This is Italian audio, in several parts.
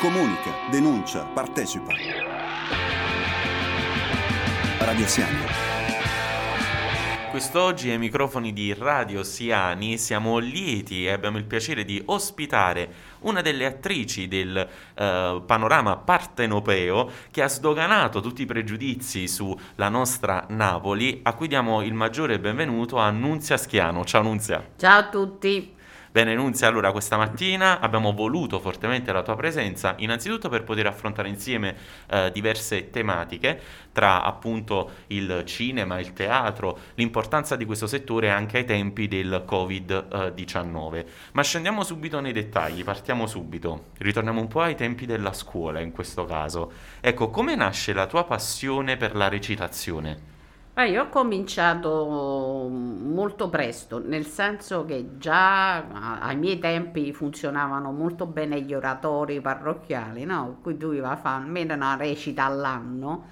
Comunica, denuncia, partecipa. Radio Siani. Quest'oggi ai microfoni di Radio Siani siamo lieti e abbiamo il piacere di ospitare una delle attrici del uh, panorama partenopeo che ha sdoganato tutti i pregiudizi sulla nostra Napoli, a cui diamo il maggiore benvenuto a Nunzia Schiano. Ciao Nunzia. Ciao a tutti. Bene Nunzia, allora questa mattina abbiamo voluto fortemente la tua presenza, innanzitutto per poter affrontare insieme eh, diverse tematiche, tra appunto il cinema, il teatro, l'importanza di questo settore anche ai tempi del Covid-19. Eh, Ma scendiamo subito nei dettagli, partiamo subito, ritorniamo un po' ai tempi della scuola in questo caso. Ecco, come nasce la tua passione per la recitazione? Ah, io ho cominciato molto presto, nel senso che già ai miei tempi funzionavano molto bene gli oratori parrocchiali, no? Qui doveva fare almeno una recita all'anno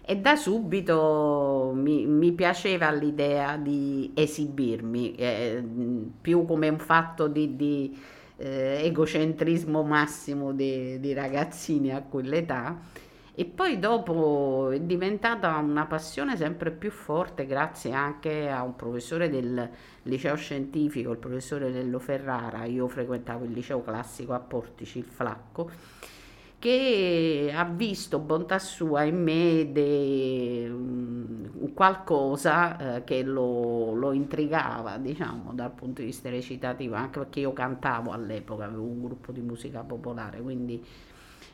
e da subito mi, mi piaceva l'idea di esibirmi, eh, più come un fatto di, di eh, egocentrismo massimo di, di ragazzini a quell'età e poi dopo è diventata una passione sempre più forte grazie anche a un professore del liceo scientifico, il professore Lello Ferrara, io frequentavo il liceo classico a Portici, il Flacco, che ha visto bontà sua in me de, um, qualcosa eh, che lo, lo, intrigava, diciamo, dal punto di vista recitativo, anche perché io cantavo all'epoca, avevo un gruppo di musica popolare, quindi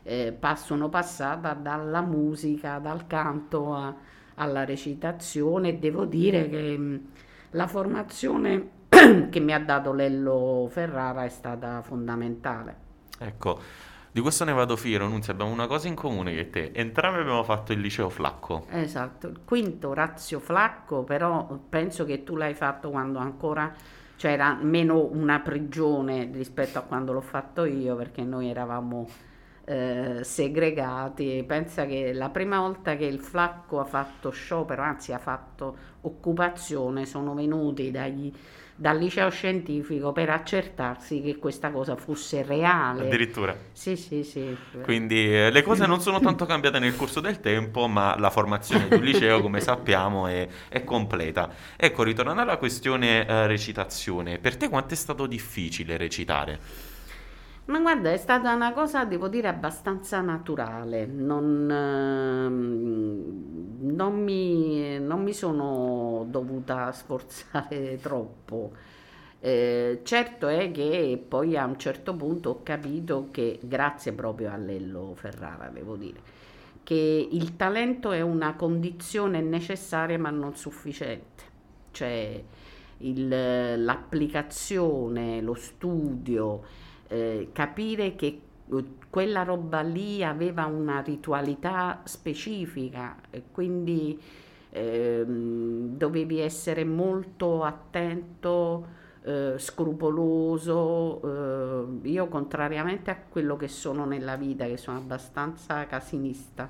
eh, sono passata dalla musica, dal canto a, alla recitazione e devo dire che mh, la formazione che mi ha dato Lello Ferrara è stata fondamentale. Ecco, di questo ne vado fiero, Nunzia, abbiamo una cosa in comune che te, entrambi abbiamo fatto il liceo Flacco. Esatto, il quinto Razio Flacco, però penso che tu l'hai fatto quando ancora c'era meno una prigione rispetto a quando l'ho fatto io, perché noi eravamo eh, segregati. Pensa che la prima volta che il Flacco ha fatto sciopero, anzi ha fatto occupazione, sono venuti dagli, dal liceo scientifico per accertarsi che questa cosa fosse reale. Addirittura. Sì, sì, sì. Quindi eh, le cose non sono tanto cambiate nel corso del tempo, ma la formazione di un liceo, come sappiamo, è, è completa. Ecco, ritornando alla questione eh, recitazione, per te quanto è stato difficile recitare? Ma guarda, è stata una cosa, devo dire, abbastanza naturale. Non, ehm, non, mi, non mi sono dovuta sforzare troppo. Eh, certo è che poi a un certo punto ho capito che, grazie proprio a Lello Ferrara, devo dire, che il talento è una condizione necessaria ma non sufficiente. Cioè il, l'applicazione, lo studio, eh, capire che eh, quella roba lì aveva una ritualità specifica quindi eh, dovevi essere molto attento, eh, scrupoloso. Eh, io contrariamente a quello che sono nella vita, che sono abbastanza casinista,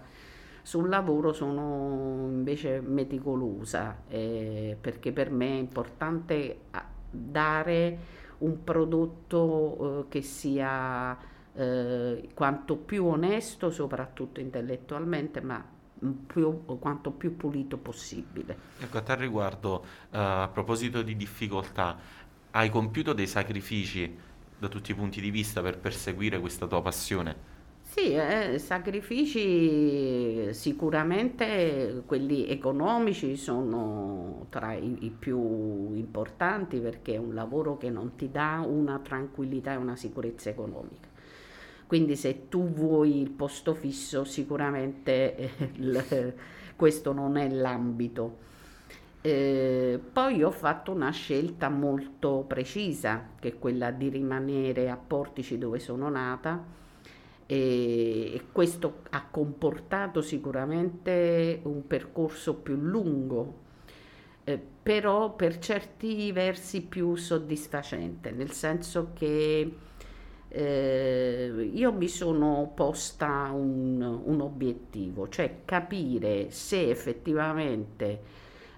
sul lavoro sono invece meticolosa eh, perché per me è importante dare un prodotto eh, che sia eh, quanto più onesto, soprattutto intellettualmente, ma più, quanto più pulito possibile. Ecco, a tal riguardo, uh, a proposito di difficoltà, hai compiuto dei sacrifici da tutti i punti di vista per perseguire questa tua passione? Sì, eh, sacrifici sicuramente quelli economici sono tra i, i, più importanti perché è un lavoro che non ti dà una tranquillità e una sicurezza economica. Quindi se tu vuoi il posto fisso sicuramente eh, il, questo non è l'ambito. Eh, poi ho fatto una scelta molto precisa, che è quella di rimanere a Portici dove sono nata e questo ha comportato sicuramente un percorso più lungo, eh, però per certi versi più soddisfacente, nel senso che eh, io mi sono posta un, un, obiettivo, cioè capire se effettivamente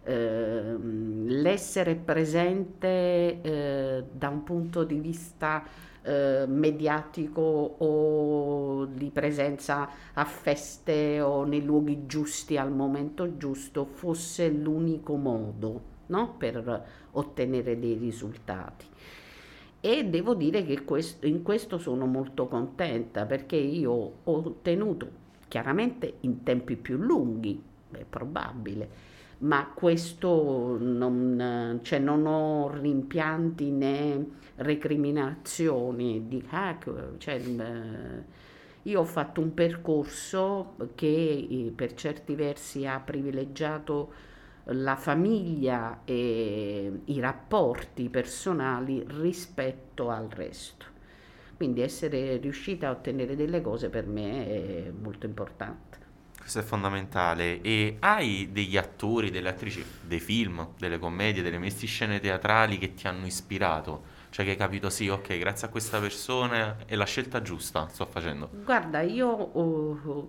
eh, l'essere presente eh, da un punto di vista eh, mediatico o di presenza a feste o nei luoghi giusti al momento giusto fosse l'unico modo no? per ottenere dei risultati. E devo dire che questo, in questo sono molto contenta perché io ho ottenuto chiaramente in tempi più lunghi, è probabile, ma questo non, cioè non ho rimpianti né recriminazioni di ah, cioè, eh, io ho fatto un percorso che eh, per certi versi ha privilegiato la famiglia e i rapporti personali rispetto al resto. Quindi essere riuscita a ottenere delle cose per me è molto importante. Questo è fondamentale. E hai degli attori, delle attrici, dei film, delle commedie, delle scene teatrali che ti hanno ispirato? Cioè che hai capito, sì, ok, grazie a questa persona è la scelta giusta, sto facendo. Guarda, io ho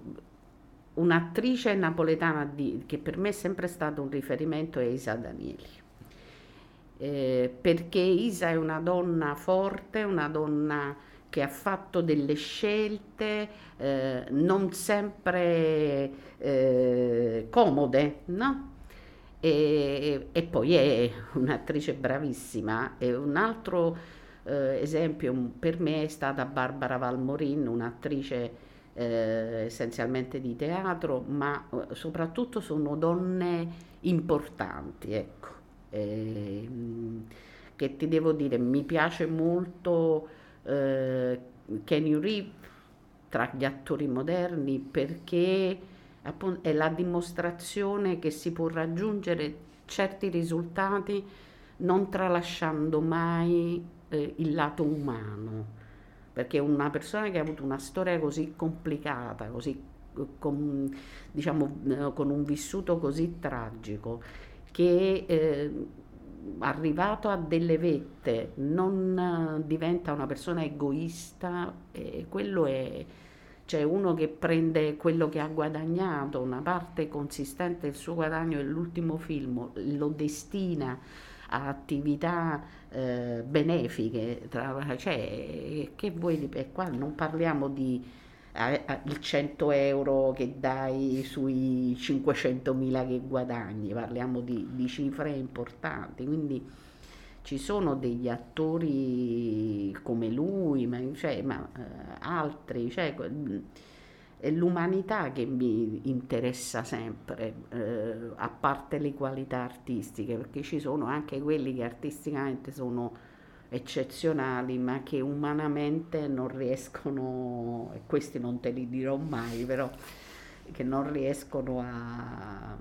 un'attrice napoletana di, che per me è sempre stato un riferimento è Isa Danieli. Eh, perché Isa è una donna forte, una donna che ha fatto delle scelte eh, non sempre eh, comode, no? E, e, poi è un'attrice bravissima. E un altro eh, esempio per me è stata Barbara Valmorin, un'attrice eh, essenzialmente di teatro, ma eh, soprattutto sono donne importanti, ecco. Eh, che ti devo dire, mi piace molto eh, Kenny Reeve tra gli attori moderni perché appunto, è la dimostrazione che si può raggiungere certi risultati non tralasciando mai eh, il lato umano. Perché una persona che ha avuto una storia così complicata, così, con, diciamo, eh, con un vissuto così tragico, che eh, arrivato a delle vette non diventa una persona egoista, e quello è cioè uno che prende quello che ha guadagnato, una parte consistente del suo guadagno nell'ultimo film, lo destina a attività eh, benefiche, tra, cioè, che vuoi di qua non parliamo di eh, il 100 euro che dai sui 500 mila che guadagni, parliamo di, di cifre importanti, quindi ci sono degli attori come lui, ma, cioè, ma eh, altri, cioè, è l'umanità che mi interessa sempre, eh, a parte le qualità artistiche, perché ci sono anche quelli che artisticamente sono eccezionali, ma che umanamente non riescono, e questi non te li dirò mai, però che non riescono a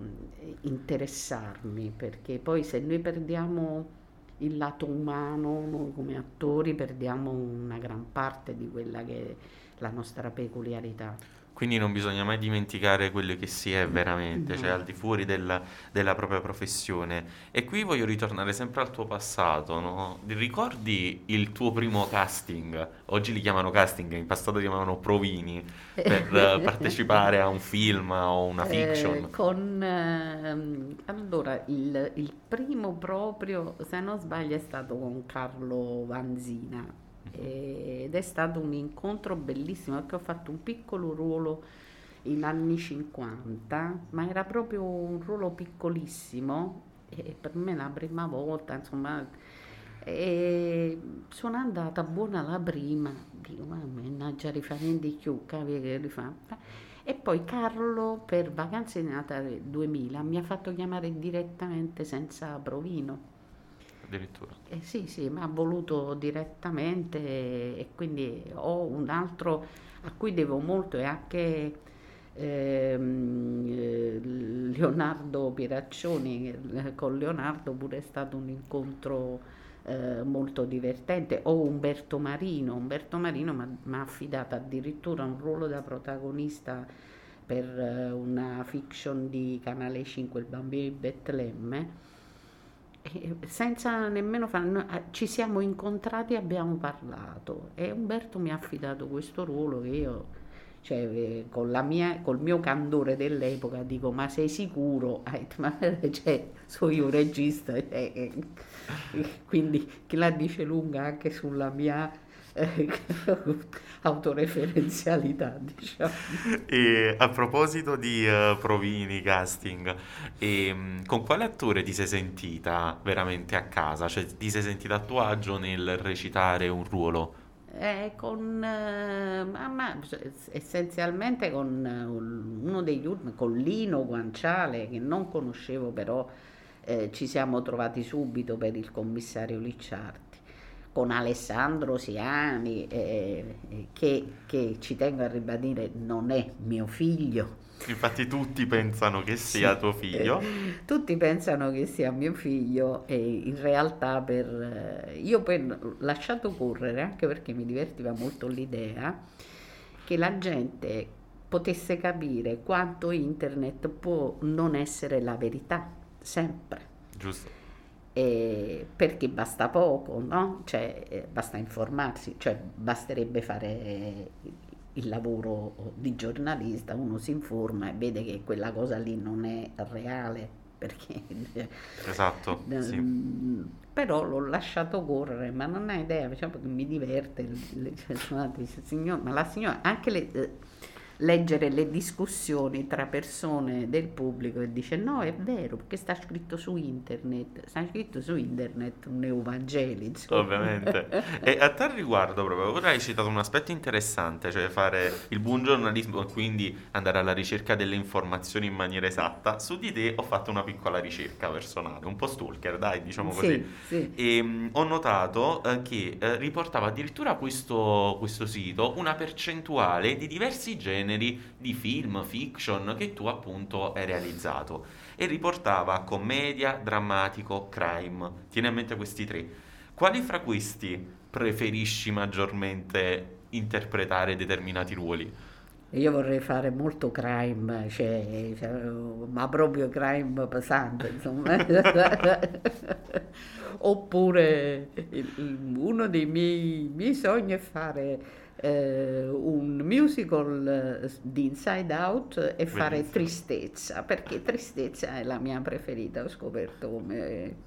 interessarmi, perché poi se noi perdiamo il lato umano, noi come attori perdiamo una gran parte di quella che è la nostra peculiarità. Quindi non bisogna mai dimenticare quello che si è veramente, cioè al di fuori della, della propria professione. E qui voglio ritornare sempre al tuo passato, no? Ricordi il tuo primo casting? Oggi li chiamano casting, in passato li chiamavano provini, per partecipare a un film o una eh, fiction. Eh, con, eh, allora, il, il primo proprio, se non sbaglio, è stato con Carlo Vanzina ed è stato un incontro bellissimo perché ho fatto un piccolo ruolo in anni 50, ma era proprio un ruolo piccolissimo e per me la prima volta, insomma, e sono andata buona la prima, dico ma mannaggia rifarenti più, capi che rifà. E poi Carlo per vacanze di Natale 2000 mi ha fatto chiamare direttamente senza provino addirittura. Eh sì, sì, ma ha voluto direttamente e quindi ho un altro a cui devo molto e anche ehm, eh, Leonardo Piraccioni, eh, con Leonardo pure è stato un incontro eh, molto divertente, o Umberto Marino, Umberto Marino mi ha affidato addirittura un ruolo da protagonista per eh, una fiction di Canale 5, Il bambino di Betlemme senza nemmeno fare, ci siamo incontrati e abbiamo parlato e Umberto mi ha affidato questo ruolo che io, cioè, eh, con la mia, col mio candore dell'epoca dico ma sei sicuro? Ma cioè, sono io un regista, cioè, quindi che la dice lunga anche sulla mia eh, autoreferenzialità, diciamo. E a proposito di eh, provini, casting, ehm, con quale attore ti sei sentita veramente a casa? Cioè ti sei sentita a tuo agio nel recitare un ruolo? Eh, con, eh, ma- ma- essenzialmente con eh, uno degli ultimi, con Lino Guanciale, che non conoscevo però eh, ci siamo trovati subito per il commissario Licciardi con Alessandro Siani, eh, eh, che, che ci tengo a ribadire non è mio figlio. Infatti tutti pensano che sia Sì, tuo figlio. eh, tutti pensano che sia mio figlio e in realtà per, eh, io ho lasciato correre anche perché mi divertiva molto l'idea che la gente potesse capire quanto internet può non essere la verità, sempre. Giusto. Eh, perché basta poco, no? Cioè, eh, basta informarsi, cioè basterebbe fare il lavoro di giornalista, uno si informa e vede che quella cosa lì non è reale, perché Esatto, sì. Mm, però l'ho lasciato correre, ma non hai idea, diciamo che mi diverte, le- cioè, sono- dice, "Signor- ma la signora, anche le- eh, leggere le discussioni tra persone del pubblico e dice no, è vero, perché sta scritto su internet, sta scritto su internet un Evangeli, insomma. Ovviamente. E a tal riguardo, proprio, ora hai citato un aspetto interessante, cioè fare il buon giornalismo e quindi andare alla ricerca delle informazioni in maniera esatta. Su di te ho fatto una piccola ricerca personale, un po' stalker, dai, diciamo così. Sì, sì. E mh, ho notato eh, che eh, riportava addirittura questo, questo sito una percentuale di diversi generi di film, fiction che tu appunto hai realizzato e riportava commedia, drammatico, crime. Tieni a mente questi tre. Quali fra questi preferisci maggiormente interpretare determinati ruoli? Io vorrei fare molto crime, cioè, cioè, ma proprio crime pesante, insomma. Oppure il- uno dei miei, miei sogni è fare eh, un musical eh, di Inside Out e fare Bellissimo. Tristezza, perché Tristezza è la mia preferita, ho scoperto come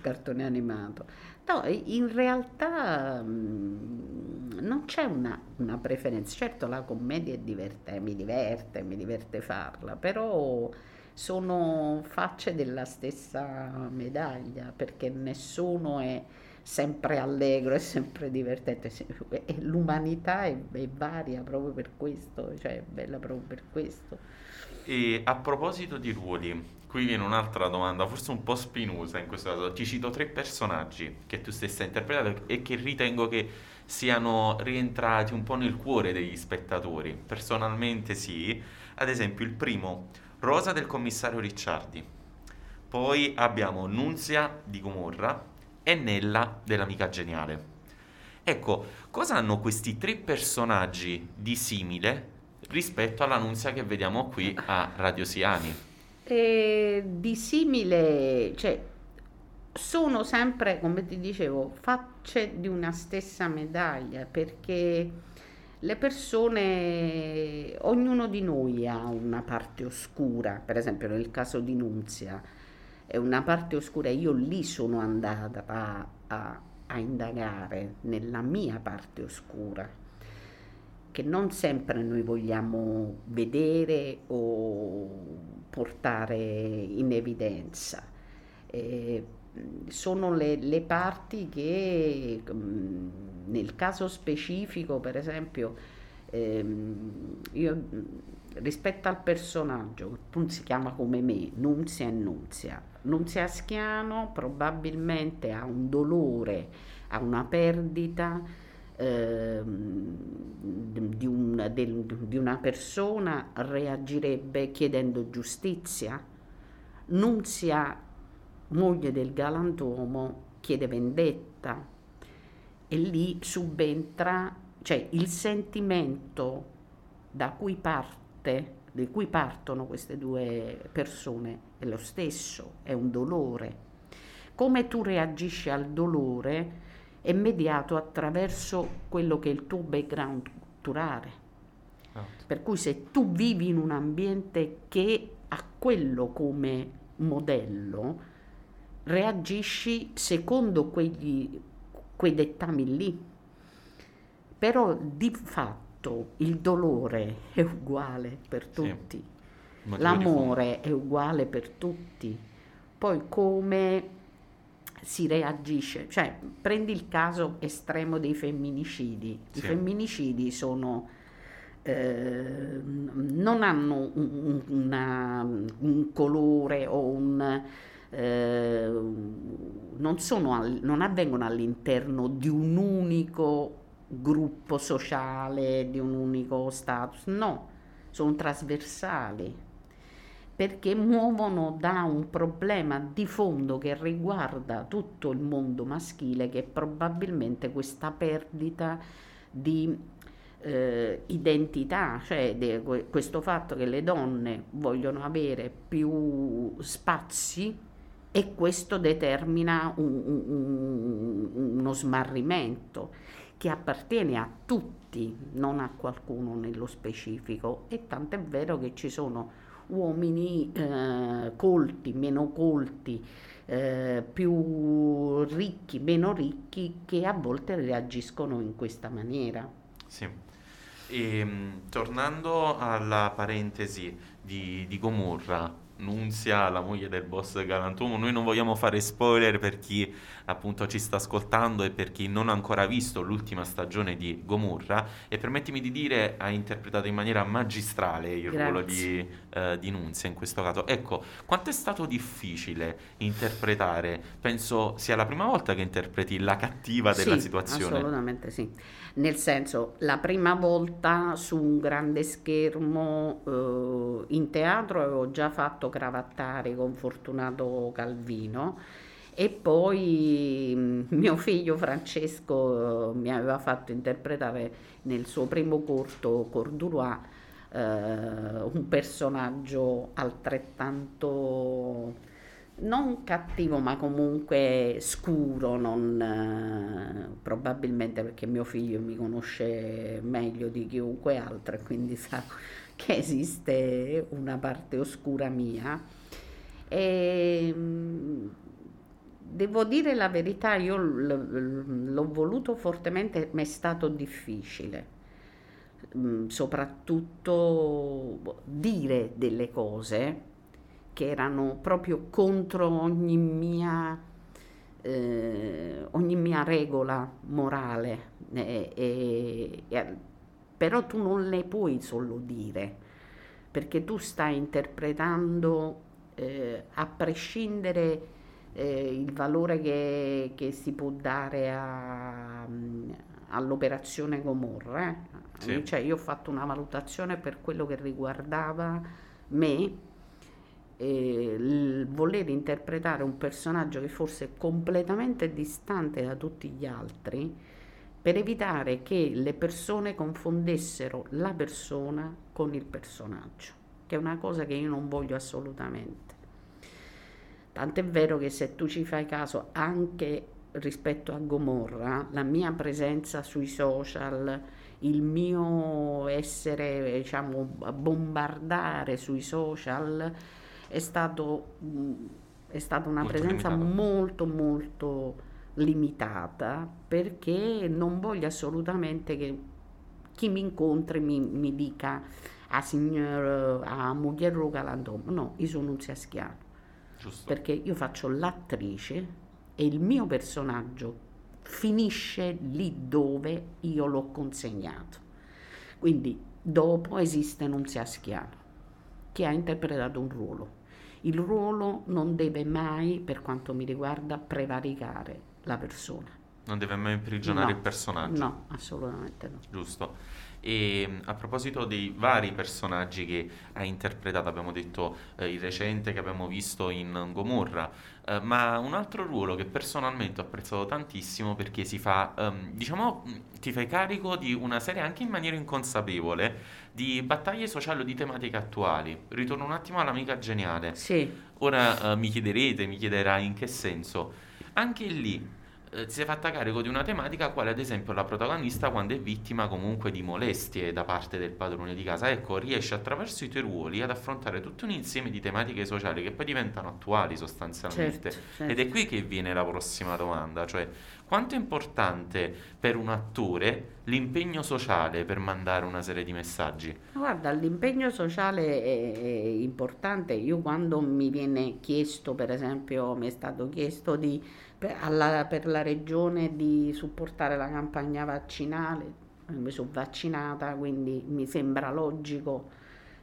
cartone animato. No, in realtà mm, non c'è una, una preferenza. Certo, la commedia è divertente, mi diverte, mi diverte farla, però sono facce della stessa medaglia, perché nessuno è sempre allegro, è sempre divertente. E l'umanità è, è varia proprio per questo, cioè è bella proprio per questo. E a proposito di ruoli, qui viene un'altra domanda, forse un po' spinosa in questo caso. Ti cito tre personaggi che tu stessa hai interpretato e che ritengo che siano rientrati un po' nel cuore degli spettatori. Personalmente sì. Ad esempio, il primo, Rosa del commissario Ricciardi. Poi abbiamo Nunzia di Gomorra e Nella dell'amica geniale. Ecco, cosa hanno questi tre personaggi di simile rispetto alla Nunzia che vediamo qui a Radio Siani? E di simile, cioè, sono sempre, come ti dicevo, facce di una stessa medaglia, perché le persone, ognuno di noi ha una parte oscura, per esempio nel caso di Nunzia, è una parte oscura, io lì sono andata a, a- a indagare nella mia parte oscura che non sempre noi vogliamo vedere o portare in evidenza. Eh, sono le, le parti che nel caso specifico, per esempio, ehm, io rispetto al personaggio, che si chiama come me, Nunzia e Nunzia. Nunzia Schiano probabilmente ha un dolore, ha una perdita ehm, di, un- del- di una persona reagirebbe chiedendo giustizia. Nunzia, moglie del galantuomo, chiede vendetta e lì subentra, cioè il sentimento da cui parte, di cui partono queste due persone è lo stesso, è un dolore. Come tu reagisci al dolore è mediato attraverso quello che è il tuo background culturale. Per cui se tu vivi in un ambiente che ha quello come modello, reagisci secondo quegli- quei dettami lì. però di fatto il dolore è uguale per Sì, tutti, fondo. L'amore è uguale per tutti, poi come si reagisce, cioè prendi il caso estremo dei femminicidi, i Sì. femminicidi sono eh, non hanno un, una- un colore o un, eh, non, sono al- non avvengono all'interno di un unico gruppo sociale, di un unico status, no, sono trasversali perché muovono da un problema di fondo che riguarda tutto il mondo maschile, che è probabilmente questa perdita di eh, identità, cioè de- que- questo fatto che le donne vogliono avere più spazi e questo determina un- un- uno smarrimento che appartiene a tutti, non a qualcuno nello specifico. E tant'è vero che ci sono uomini eh, colti, meno colti, eh, più ricchi, meno ricchi, che a volte reagiscono in questa maniera. Sì. E, mh, tornando alla parentesi di, di Gomorra, Nunzia, la moglie del boss galantuomo, noi non vogliamo fare spoiler per chi appunto ci sta ascoltando e per chi non ha ancora visto l'ultima stagione di Gomorra e permettimi di dire ha interpretato in maniera magistrale il ruolo Grazie. di, eh, di Nunzia in questo caso. Ecco, quanto è stato difficile interpretare, penso sia la prima volta che interpreti la cattiva della Sì, situazione. assolutamente sì. Nel senso, la prima volta su un grande schermo eh, in teatro avevo già fatto Cravattari con Fortunato Calvino e poi mm, mio figlio Francesco eh, mi aveva fatto interpretare nel suo primo corto Corduroy eh, un personaggio altrettanto non cattivo, ma comunque scuro, non, eh, probabilmente perché mio figlio mi conosce meglio di chiunque altro quindi sa che esiste una parte oscura mia. E, mm, devo dire la verità, io l'ho voluto fortemente, ma è stato difficile. Mm, soprattutto dire delle cose che erano proprio contro ogni mia, eh, ogni mia regola morale. E- e- e- però tu non le puoi solo dire, perché tu stai interpretando, eh, a prescindere eh, il valore che, che si può dare a- all'operazione Gomorra. eh. Sì. Cioè, io ho fatto una valutazione per quello che riguardava me e il voler interpretare un personaggio che fosse completamente distante da tutti gli altri per evitare che le persone confondessero la persona con il personaggio, che è una cosa che io non voglio assolutamente. Tant'è vero che se tu ci fai caso anche rispetto a Gomorra, la mia presenza sui social, il mio essere, diciamo, bombardare sui social è stato, è stata una Molto presenza limitato. molto molto limitata perché non voglio assolutamente che chi mi incontri mi, mi dica a signor a moglie Galandomo no, io sono un schiano Giusto. perché io faccio l'attrice e il mio personaggio finisce lì dove io l'ho consegnato. Quindi dopo esiste Nunzia Schiano che ha interpretato un ruolo. Il ruolo non deve mai, per quanto mi riguarda, prevaricare la persona. Non deve mai imprigionare No, il personaggio. No, assolutamente no. Giusto. E a proposito dei vari personaggi che hai interpretato, abbiamo detto eh, il recente che abbiamo visto in Gomorra, eh, ma un altro ruolo che personalmente ho apprezzato tantissimo perché si fa, ehm, diciamo, ti fai carico di una serie anche in maniera inconsapevole di battaglie sociali o di tematiche attuali. Ritorno un attimo all'amica geniale. Sì, Ora eh, mi chiederete, mi chiederai in che senso. Anche lì eh, ti sei fatta carico di una tematica quale ad esempio la protagonista quando è vittima comunque di molestie da parte del padrone di casa. Ecco, riesci attraverso i tuoi ruoli ad affrontare tutto un insieme di tematiche sociali che poi diventano attuali sostanzialmente. Certo, certo. Ed è qui che viene la prossima domanda, cioè quanto è importante per un attore l'impegno sociale per mandare una serie di messaggi? Guarda, l'impegno sociale è, è importante. Io quando mi viene chiesto, per esempio, mi è stato chiesto di, per, alla- per la regione di supportare la campagna vaccinale, mi sono vaccinata, quindi mi sembra logico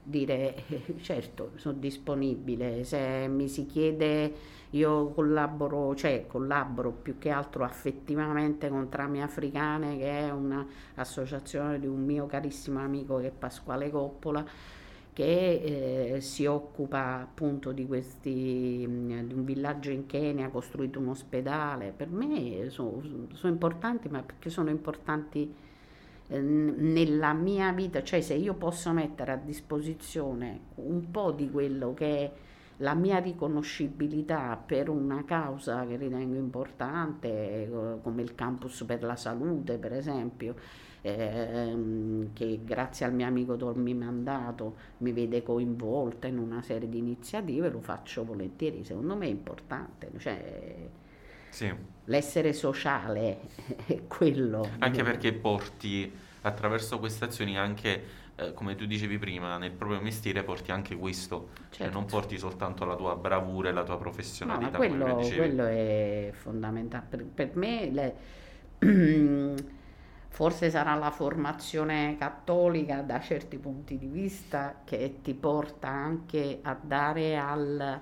dire eh, certo, sono disponibile. Se mi si chiede, io collaboro, cioè collaboro più che altro affettivamente con Trame Africane, che è un'associazione di un mio carissimo amico che è Pasquale Coppola che eh, si occupa appunto di questi di un villaggio in Kenya, ha costruito un ospedale. Per me sono importanti, ma perché sono importanti eh, nella mia vita, cioè se io posso mettere a disposizione un po' di quello che è la mia riconoscibilità per una causa che ritengo importante, eh, come il campus per la salute, per esempio, ehm, che grazie al mio amico Dormi Mandato mi vede coinvolta in una serie di iniziative, lo faccio volentieri, secondo me è importante. Cioè, Sì. l'essere sociale è quello. Anche perché porti attraverso queste azioni anche, eh, come tu dicevi prima, nel proprio mestiere porti anche questo, cioè Certo. non porti soltanto la tua bravura e la tua No, ma professionalità, come quello, quello è fondamentale. Per, per me le- forse sarà la formazione cattolica da certi punti di vista che ti porta anche a dare al,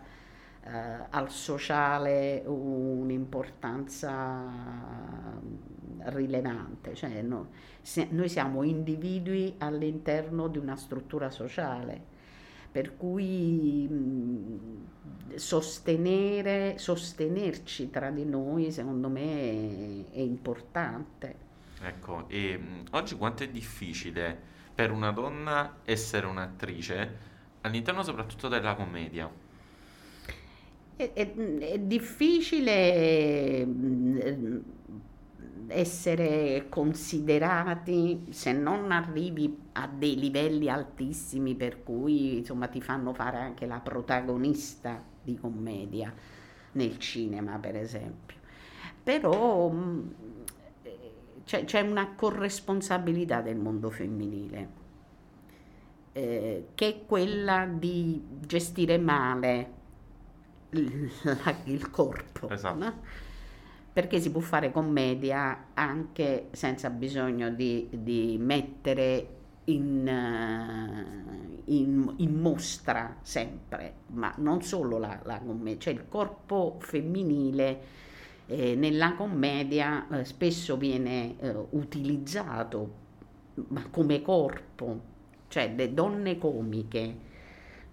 eh, al sociale un'importanza rilevante. Cioè, no- se- noi siamo individui all'interno di una struttura sociale. Per cui sostenere, sostenerci tra di noi, secondo me, è, è importante. Ecco, e mh, oggi quanto è difficile per una donna essere un'attrice all'interno soprattutto della commedia? È, è- è difficile mh, essere considerati se non arrivi a dei livelli altissimi per cui insomma ti fanno fare anche la protagonista di commedia nel cinema, per esempio. Però mh, c'è, c'è una corresponsabilità del mondo femminile, eh, che è quella di gestire male il, la- il corpo, Esatto. no? Perché si può fare commedia anche senza bisogno di, di mettere in, eh, in- in mostra sempre, ma non solo la, la commedia, cioè il corpo femminile eh, nella commedia eh, spesso viene eh, utilizzato ma come corpo, cioè le donne comiche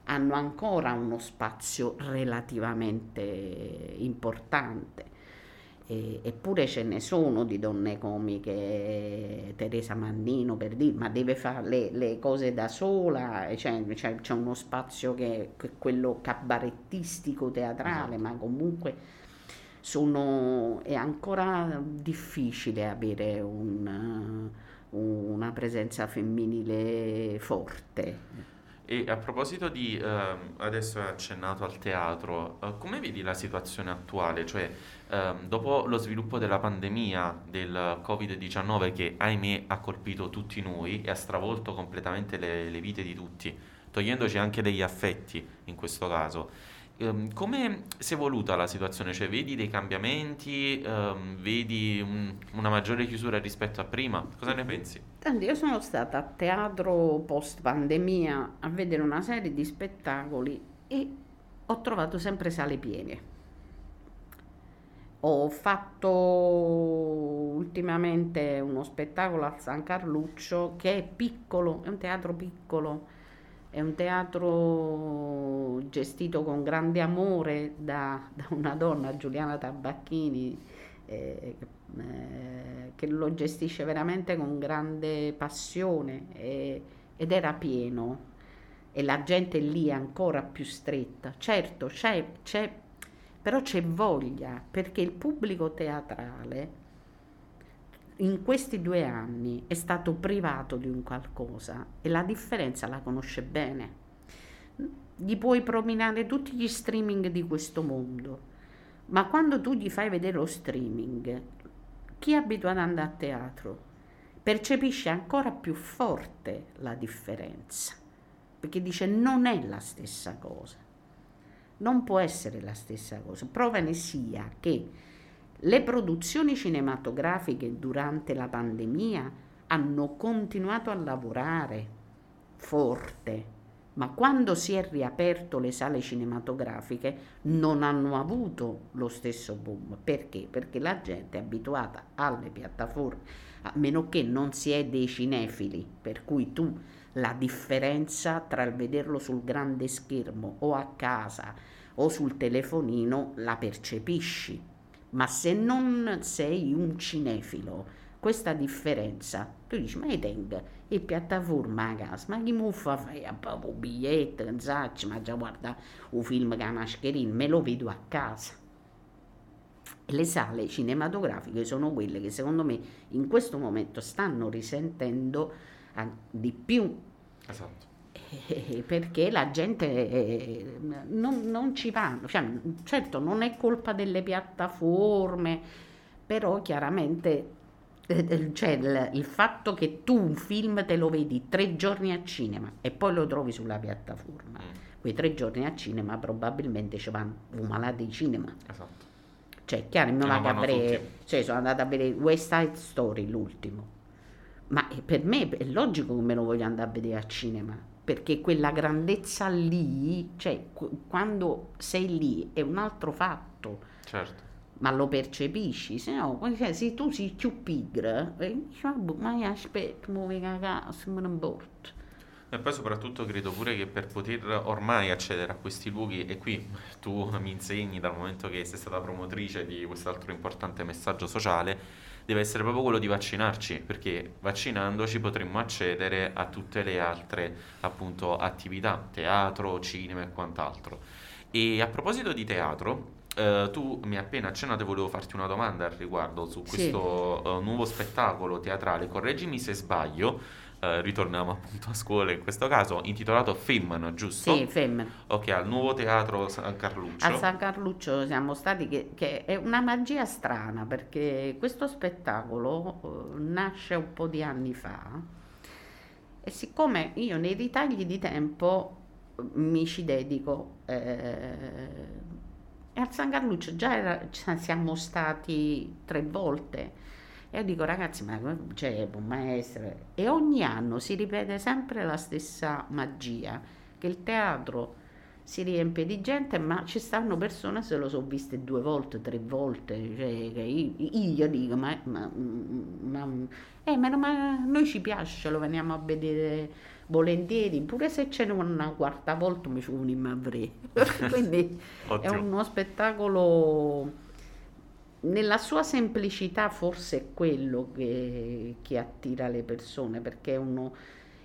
hanno ancora uno spazio relativamente importante. E- eppure ce ne sono di donne comiche, Teresa Mannino per dire, ma deve fare le, le cose da sola, e c'è, c'è- uno spazio che che è quello cabarettistico, teatrale, ma comunque sono, è ancora difficile avere un, una presenza femminile forte. E a proposito di, ehm, adesso hai accennato al teatro, eh, come vedi la situazione attuale? Cioè, ehm, dopo lo sviluppo della pandemia del Covid-19 che, ahimè, ha colpito tutti noi e ha stravolto completamente le, le vite di tutti, togliendoci anche degli affetti in questo caso, ehm, come si è evoluta la situazione? Cioè, vedi dei cambiamenti, ehm, vedi un- una maggiore chiusura rispetto a prima? Cosa ne pensi? Senti, io sono stata a teatro post pandemia a vedere una serie di spettacoli e ho trovato sempre sale piene. Ho fatto ultimamente uno spettacolo al San Carluccio che è piccolo, è un teatro piccolo, è un teatro gestito con grande amore da, da una donna, Giuliana Tabacchini, eh, eh, che lo gestisce veramente con grande passione e- ed era pieno e la gente lì è ancora più stretta. Certo, c'è, c'è però c'è voglia perché il pubblico teatrale in questi due anni è stato privato di un qualcosa e la differenza la conosce bene. Gli puoi prominare tutti gli streaming di questo mondo, ma quando tu gli fai vedere lo streaming, chi è abituato ad andare a teatro percepisce ancora più forte la differenza, perché dice non è la stessa cosa, non può essere la stessa cosa. Prova ne sia che le produzioni cinematografiche durante la pandemia hanno continuato a lavorare forte, ma quando si è riaperto le sale cinematografiche non hanno avuto lo stesso boom. Perché? Perché la gente è abituata alle piattaforme, a meno che non si è dei cinefili, per cui tu la differenza tra il vederlo sul grande schermo o a casa o sul telefonino la percepisci ma se non sei un cinefilo, questa differenza, tu dici, ma io tengo il piattaforma a casa, ma chi muffa fai a proprio biglietto, so, ma già guarda un film che ha mascherina, me lo vedo a casa. Le sale cinematografiche sono quelle che secondo me in questo momento stanno risentendo di più Esatto. Eh, perché la gente eh, non, non ci va, cioè, certo non è colpa delle piattaforme, però chiaramente eh, cioè, il, il, fatto che tu un film te lo vedi tre giorni a cinema e poi lo trovi sulla piattaforma, mm. quei tre giorni a cinema probabilmente ci vanno un malato di cinema. Esatto. Cioè, chiaro, vado a vedere, cioè, sono andata a vedere West Side Story, l'ultimo. Ma per me è logico che me lo voglio andare a vedere a cinema perché quella grandezza lì, cioè quando sei lì è un altro fatto. Certo. Ma lo percepisci, se no, se tu sei più pigra, eh, dici, ma io aspetto, muovi a casa, me ne importa. E poi soprattutto credo pure che per poter ormai accedere a questi luoghi, e qui tu mi insegni dal momento che sei stata promotrice di quest'altro importante messaggio sociale, deve essere proprio quello di vaccinarci, perché vaccinandoci potremmo accedere a tutte le altre appunto attività, teatro, cinema e quant'altro. E a proposito di teatro, Uh, tu mi hai appena accennato e volevo farti una domanda al riguardo su questo sì. uh, nuovo spettacolo teatrale. Correggimi se sbaglio, uh, ritorniamo appunto a scuola in questo caso, intitolato Femman, giusto? Sì, Femman. Ok, al nuovo teatro San Carluccio. A San Carluccio siamo stati, che, che è una magia strana perché questo spettacolo nasce un po' di anni fa e siccome io nei ritagli di tempo mi ci dedico eh, e al San Carluccio già era, siamo stati tre volte. E io dico, ragazzi, ma c'è un maestro. E ogni anno si ripete sempre la stessa magia, che il teatro si riempie di gente, ma ci stanno persone se lo sono viste due volte, tre volte. Cioè, io, io, dico, ma, ma, ma, eh, ma, ma noi ci piace, lo veniamo a vedere volentieri, pure se c'è una quarta volta mi ci unimo a Quindi è uno spettacolo nella sua semplicità forse è quello che, che attira le persone, perché è uno,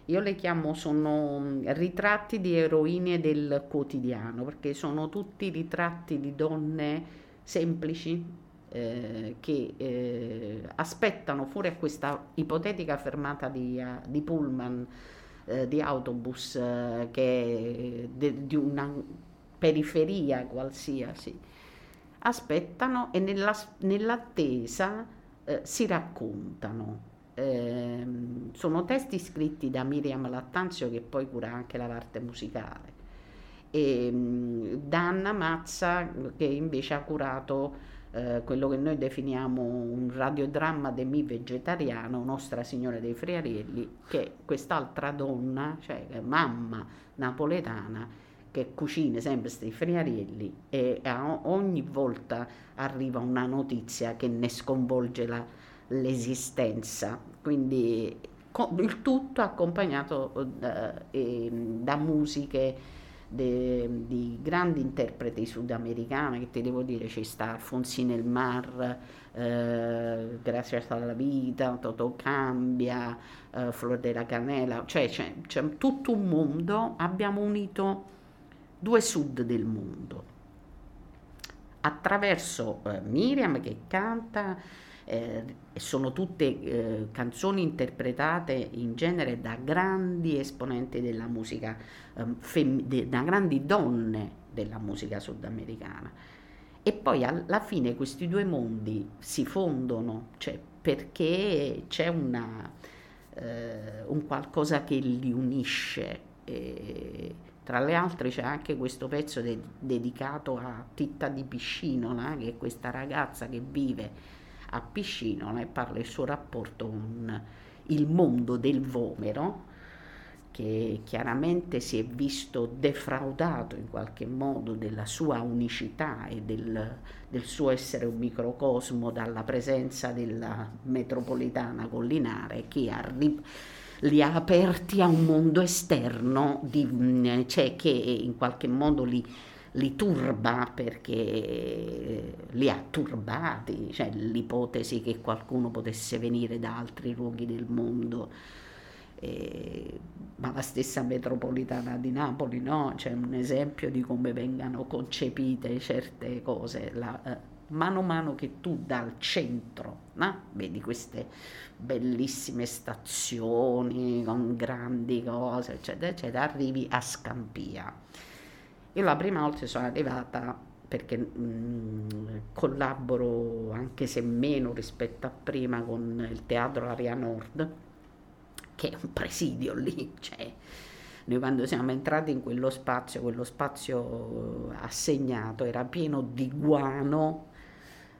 io le chiamo, sono ritratti di eroine del quotidiano, perché sono tutti ritratti di donne semplici, eh, che eh, aspettano fuori a questa ipotetica fermata di, uh, di pullman eh, di autobus eh, che de, di una periferia qualsiasi, aspettano e nella, nell'attesa eh, si raccontano. Eh, sono testi scritti da Miriam Lattanzio che poi cura anche la parte musicale e mm, da Anna Mazza che invece ha curato eh, quello che noi definiamo un radiodramma demi vegetariano, Nostra Signora dei Friarielli, che quest'altra donna, cioè mamma napoletana, che cucina sempre questi friarielli e ogni volta arriva una notizia che ne sconvolge la, l'esistenza. Quindi il tutto accompagnato da, eh, da musiche de, di grandi interpreti sudamericani, che ti devo dire, ci sta Alfonsine El Mar, eh, Gracias alla vita, Toto Cambia, eh, Flor della Canela, cioè c'è, c'è tutto un mondo, abbiamo unito due sud del mondo. attraverso eh, Miriam che canta, eh, sono tutte eh, canzoni interpretate in genere da grandi esponenti della musica, ehm, fem- de- da grandi donne della musica sudamericana. E poi alla fine questi due mondi si fondono, cioè perché c'è una, eh, un qualcosa che li unisce. E, tra le altre c'è anche questo pezzo de- dedicato a Titta di Piscinola, che è questa ragazza che vive a Piscinola e parla del suo rapporto con il mondo del vomero, che chiaramente si è visto defraudato in qualche modo della sua unicità e del, del suo essere un microcosmo dalla presenza della metropolitana collinare che arriva li ha aperti a un mondo esterno, di, cioè che in qualche modo li, li turba perché li ha turbati, cioè l'ipotesi che qualcuno potesse venire da altri luoghi del mondo. Eh, ma la stessa metropolitana di Napoli, no? C'è un esempio di come vengano concepite certe cose. La, eh, mano a mano che tu dal centro no? vedi queste bellissime stazioni con grandi cose, eccetera, eccetera, arrivi a Scampia. Io la prima volta sono arrivata perché mh, mm, collaboro anche se meno rispetto a prima con il teatro Aria Nord, che è un presidio lì, cioè noi quando siamo entrati in quello spazio, quello spazio assegnato era pieno di guano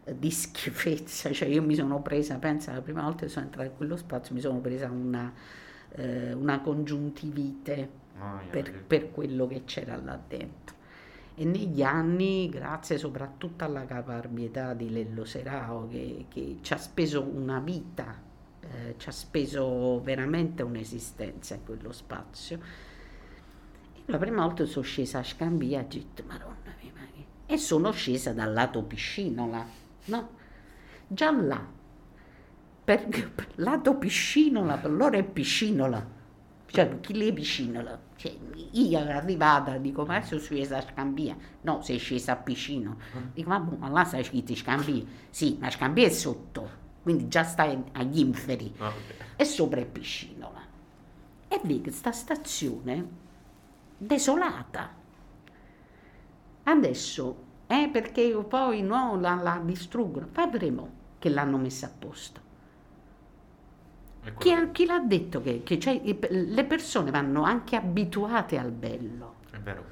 di schifezza, cioè io mi sono presa, pensa la prima volta che sono entrata in quello spazio mi sono presa una, eh, una congiuntivite oh, per, per, quello che c'era là dentro. E negli anni, grazie soprattutto alla caparbietà di Lello Serao che, che ci ha speso una vita, eh, ci ha speso veramente un'esistenza in quello spazio, la prima volta sono scesa a Scambia ho detto, madonna mia, e sono scesa dal lato piscinola no? Già là, per, lato piscinola, per loro è piscinola, cioè chi è piscinola? Cioè, io arrivata, dico, ma sono scesa a Scambia, no, sei scesa a Piscino, dico, ma, boh, ma là sei scritto Scambia, sì, ma Scambia è sotto, quindi già stai agli inferi, ah, okay. e sopra è Piscinola. E vedi questa stazione desolata. Adesso eh, perché poi no, la, la distruggono. Vedremo che l'hanno messa a posto. Chi, chi, l'ha detto che, che cioè, le persone vanno anche abituate al bello? È vero.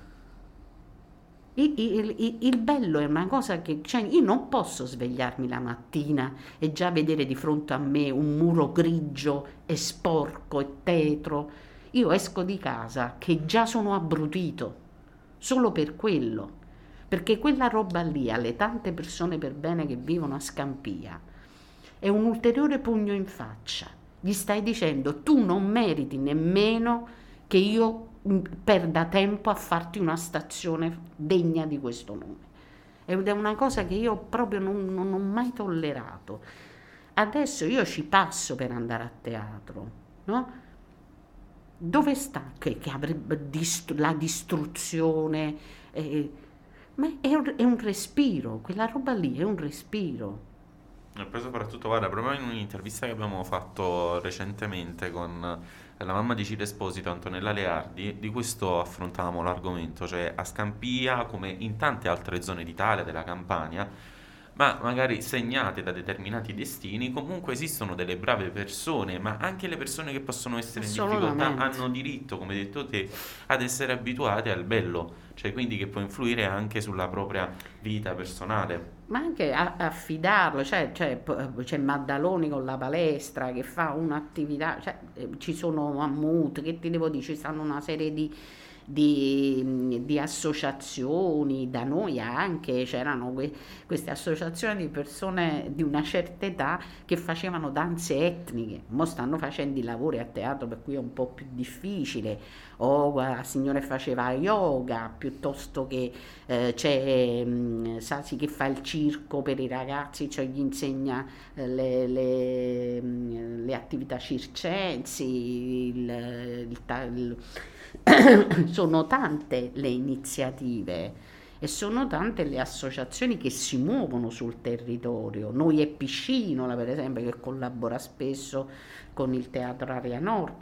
Il, il, il, bello è una cosa che cioè, io non posso svegliarmi la mattina e già vedere di fronte a me un muro grigio e sporco e tetro. Io esco di casa che già sono abbrutito, solo per quello perché quella roba lì alle tante persone per bene che vivono a Scampia è un ulteriore pugno in faccia. Gli stai dicendo tu non meriti nemmeno che io mm, perda tempo a farti una stazione degna di questo nome. Ed è una cosa che io proprio non, non ho mai tollerato. Adesso io ci passo per andare a teatro, no? Dove sta che, che avrebbe dist- la distruzione? Eh, ma è un, è un respiro, quella roba lì è un respiro. E poi soprattutto, guarda, proprio in un'intervista che abbiamo fatto recentemente con la mamma di Ciro Esposito, Antonella Leardi, di questo affrontavamo l'argomento, cioè a Scampia, come in tante altre zone d'Italia, della Campania, ma magari segnate da determinati destini, comunque esistono delle brave persone, ma anche le persone che possono essere in difficoltà hanno diritto, come hai detto te, ad essere abituate al bello, cioè quindi che può influire anche sulla propria vita personale. Ma anche affidarlo, cioè, cioè, c'è Maddaloni con la palestra che fa un'attività, cioè, eh, ci sono Mammut, che ti devo dire, ci stanno una serie di di, di, associazioni, da noi anche c'erano que, queste associazioni di persone di una certa età che facevano danze etniche, ora stanno facendo i lavori a teatro per cui è un po' più difficile, o la signora faceva yoga piuttosto che eh, c'è mh, Sasi che fa il circo per i ragazzi, cioè gli insegna eh, le, le, le, attività circensi, il, il, il sono tante le iniziative e sono tante le associazioni che si muovono sul territorio. Noi è Piscinola, per esempio, che collabora spesso con il Teatro Aria Nord.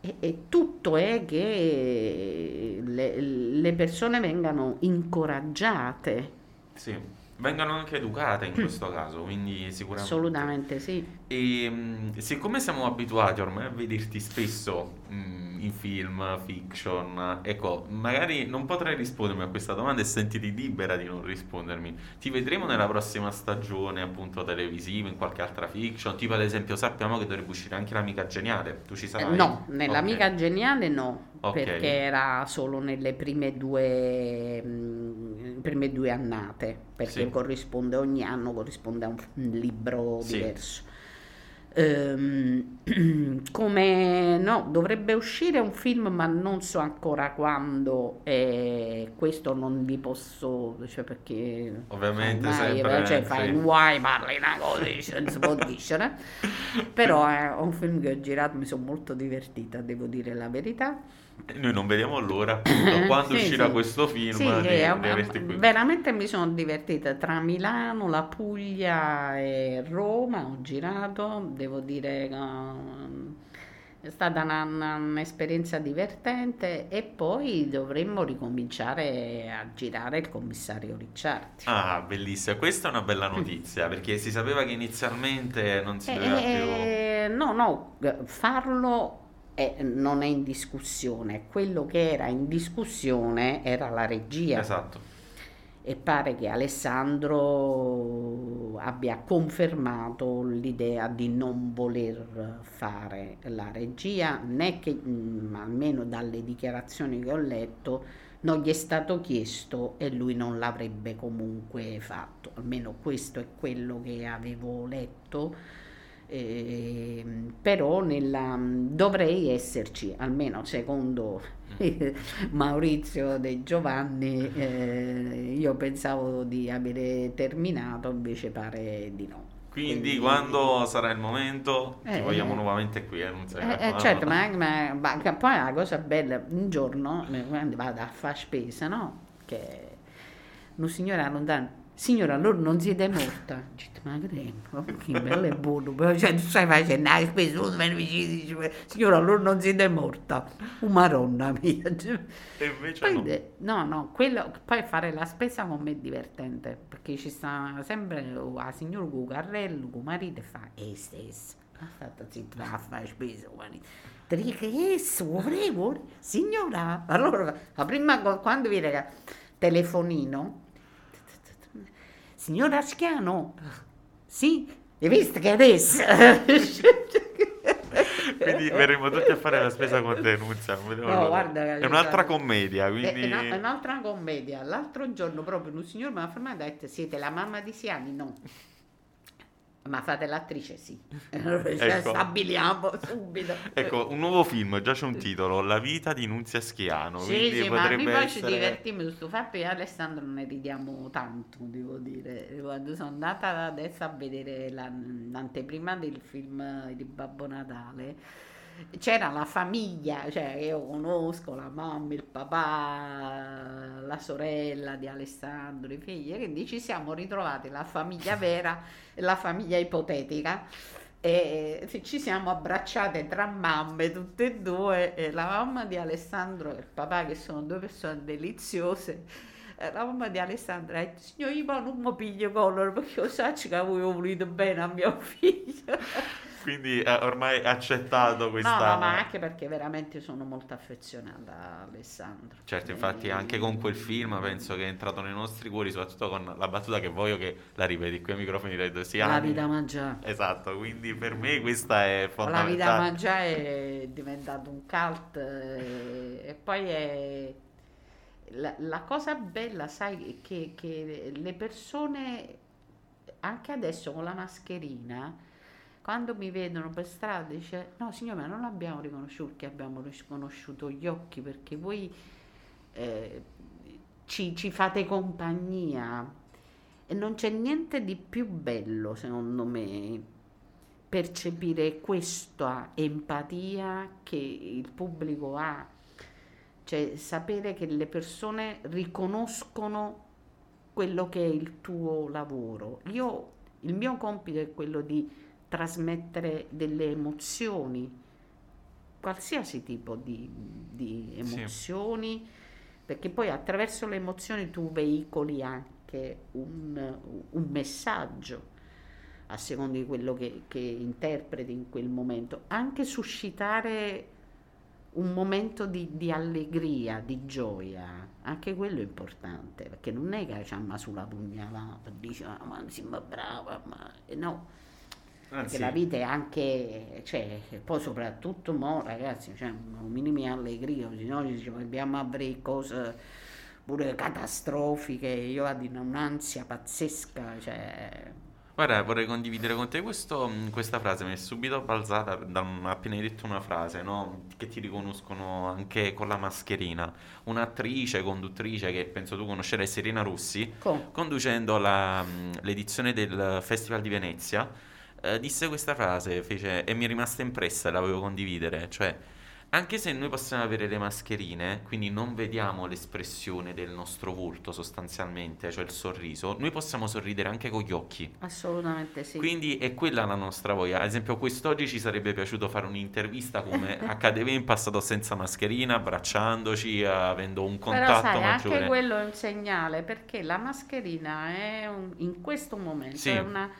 E, e tutto è che le, le persone vengano incoraggiate. Sì. Vengano anche educate in questo caso, quindi sicuramente. Assolutamente sì. E mh, siccome siamo abituati ormai a vederti spesso mh, in film, fiction, ecco, magari non potrai rispondermi a questa domanda e sentiti libera di non rispondermi. Ti vedremo nella prossima stagione, appunto, televisiva, in qualche altra fiction? Tipo, ad esempio, sappiamo che dovrebbe uscire anche l'amica geniale. Tu ci Eh, sarai? No, nell'amica Ok. geniale no, Ok. perché era solo nelle prime due, mh, prime due annate, perché Sì. corrisponde ogni anno corrisponde a un, un libro Sì. diverso. Ehm, come no, dovrebbe uscire un film, ma non so ancora quando, e questo non vi posso, cioè perché Ovviamente fai sempre, cioè fai guai, parli una cosa, non si può dire. Però è un film che ho girato, mi sono molto divertita, devo dire la verità. Noi non vediamo l'ora, quando Sì, uscirà sì. questo film, Sì, di, eh, di qui. veramente mi sono divertita tra Milano, la Puglia e Roma, ho girato, devo dire um, è stata una- una- un'esperienza divertente e poi dovremmo ricominciare a girare il commissario Ricciardi. Ah, bellissima. Questa è una bella notizia, perché si sapeva che inizialmente non si doveva più... Eh, no, no, farlo è- non è in discussione, quello che era in discussione era la regia. Esatto. e pare che Alessandro abbia confermato l'idea di non voler fare la regia, né che, mm, almeno dalle dichiarazioni che ho letto, non gli è stato chiesto e lui non l'avrebbe comunque fatto. Almeno questo è quello che avevo letto. Ehm, però nella, dovrei esserci, almeno secondo Maurizio De Giovanni, eh, io pensavo di avere terminato, invece pare di no. Quindi quando sarà il momento ti Eh, vogliamo eh. nuovamente qui, eh, non Eh, eh, certo, ma, ma- ma- poi la cosa bella, un giorno eh, quando vado a fare spesa, no? Che una signora lontana, signora, allora non siete morta? Detto, ma credo, che bello e buono, però cioè, tu stai facendo la spesa, uno viene vicino e dice, signora, allora non siete morta? Oh, maronna mia. E invece Poi no. no, no, quello, poi fare la spesa con me è divertente, perché ci sta sempre la signora con carrello, con marito e fa, e stesso, ha fatto zitta a fare spesa, guardi. Ti dico che esso, volevo, signora, allora, la prima quando viene il telefonino, signora Schiano, sì, hai visto che adesso... Quindi verremo tutti a fare la spesa con denunzia. vedevo No, guarda, è un'altra commedia, È, quindi... è una- è un'altra commedia. L'altro giorno proprio un signore mi ha fermato e ha detto siete la mamma di Siani? No. Ma fate l'attrice? Sì. Allora, cioè, Ecco. stabiliamo subito. Ecco, un nuovo film, già c'è un titolo, La vita di Nunzia Schiano, Sì, sì, ma noi poi ci essere... divertiamo su questo fatto e Alessandro ne ridiamo tanto, devo dire. Quando sono andata adesso a vedere la- l'anteprima del film di Babbo Natale, c'era la famiglia, cioè io conosco la mamma, il papà, la sorella di Alessandro, i figli, quindi ci siamo ritrovati la famiglia vera e la famiglia ipotetica. E ci siamo abbracciate tra mamme tutte e due, e la mamma di Alessandro e il papà, che sono due persone deliziose. La mamma di Alessandro ha detto: Signor, io non mi piglio colore perché io so che voi volete bene a mio figlio. Quindi eh, ormai accettato questa... No, no, ma anche perché veramente sono molto affezionata a Alessandro. Certo, infatti anche con quel film penso che è entrato nei nostri cuori, soprattutto con la battuta che voglio che la ripeti qui ai microfoni dei due sia. La vita mangiata. Esatto, quindi per me questa è La vita fondamentale. mangiare è diventato un cult eh, e poi è la, la cosa bella, sai, che, che le persone anche adesso con la mascherina quando mi vedono per strada dice no signore ma non abbiamo riconosciuto che abbiamo riconosciuto gli occhi perché voi eh, ci, ci fate compagnia e non c'è niente di più bello secondo me percepire questa empatia che il pubblico ha cioè sapere che le persone riconoscono quello che è il tuo lavoro. Io, il mio compito è quello di trasmettere delle emozioni, qualsiasi tipo di, di emozioni, sì. perché poi attraverso le emozioni tu veicoli anche un, un messaggio a seconda di quello che, che interpreti in quel momento, anche suscitare un momento di, di, allegria, di gioia, anche quello è importante, perché non è che c'è sulla pugnalata, dice ah, ma sembra brava, ma no. Anzi. Perché la vita è anche, cioè, poi soprattutto mo, ragazzi, cioè, un minimo di allegria, se no ci dobbiamo avere cose pure catastrofiche, io ho un'ansia pazzesca, cioè Guarda, vorrei condividere con te questo, questa frase, mi è subito balzata da appena hai detto una frase, no? Che ti riconoscono anche con la mascherina. Un'attrice, conduttrice che penso tu conoscerai, Serena Russi, Com. conducendo la, l'edizione del Festival di Venezia, eh, disse questa frase, fece, e mi è rimasta impressa e la volevo condividere, cioè anche se noi possiamo avere le mascherine, quindi non vediamo l'espressione del nostro volto sostanzialmente, cioè il sorriso, noi possiamo sorridere anche con gli occhi. Assolutamente sì. Quindi è quella la nostra voglia. Ad esempio, quest'oggi ci sarebbe piaciuto fare un'intervista come accadeva in passato senza mascherina, abbracciandoci, avendo un contatto Però sai, maggiore. Anche quello è un segnale perché la mascherina è un, in questo momento sì. è, una,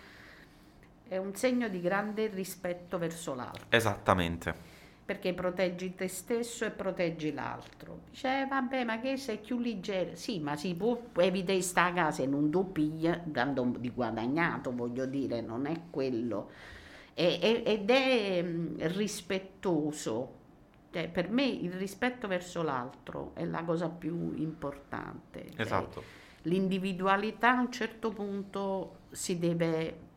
è un segno di grande rispetto verso l'altro. Esattamente perché proteggi te stesso e proteggi l'altro. Dice, eh, vabbè, ma che sei più leggero? Sì, ma si può evitare sta casa e non tu piglia, dando di guadagnato, voglio dire, non è quello. E, e, ed è mh, rispettoso. Cioè, per me il rispetto verso l'altro è la cosa più importante. Cioè, esatto. L'individualità a un certo punto si deve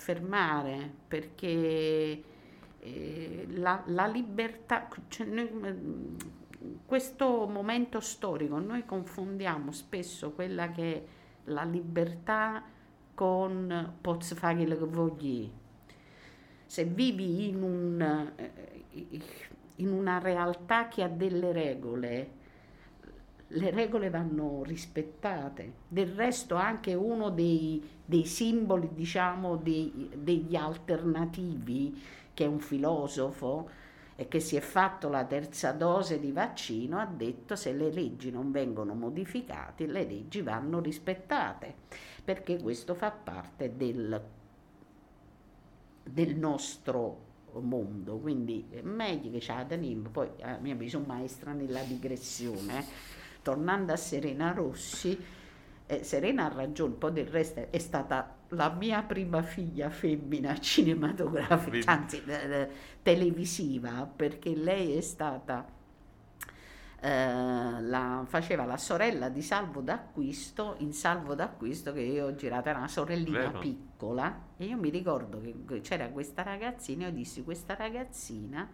fermare perché eh, la, la, libertà, cioè noi, mm, questo momento storico, noi confondiamo spesso quella che è la libertà con posso fare che voglio. Se vivi in, un, eh, in una realtà che ha delle regole, le regole vanno rispettate. Del resto anche uno dei, dei simboli, diciamo, dei, degli alternativi che è un filosofo e che si è fatto la terza dose di vaccino, ha detto se le leggi non vengono modificate, le leggi vanno rispettate, perché questo fa parte del, del nostro mondo, quindi è meglio che la teniamo, poi a mio avviso maestra nella digressione, tornando a Serena Rossi, eh, Serena ha ragione, poi del resto è stata la mia prima figlia femmina cinematografica, anzi eh, televisiva, perché lei è stata... Eh, la, faceva la sorella di Salvo d'Acquisto in Salvo d'Acquisto che io ho girato, era una sorellina Vero. piccola e io mi ricordo che c'era questa ragazzina io dissi questa ragazzina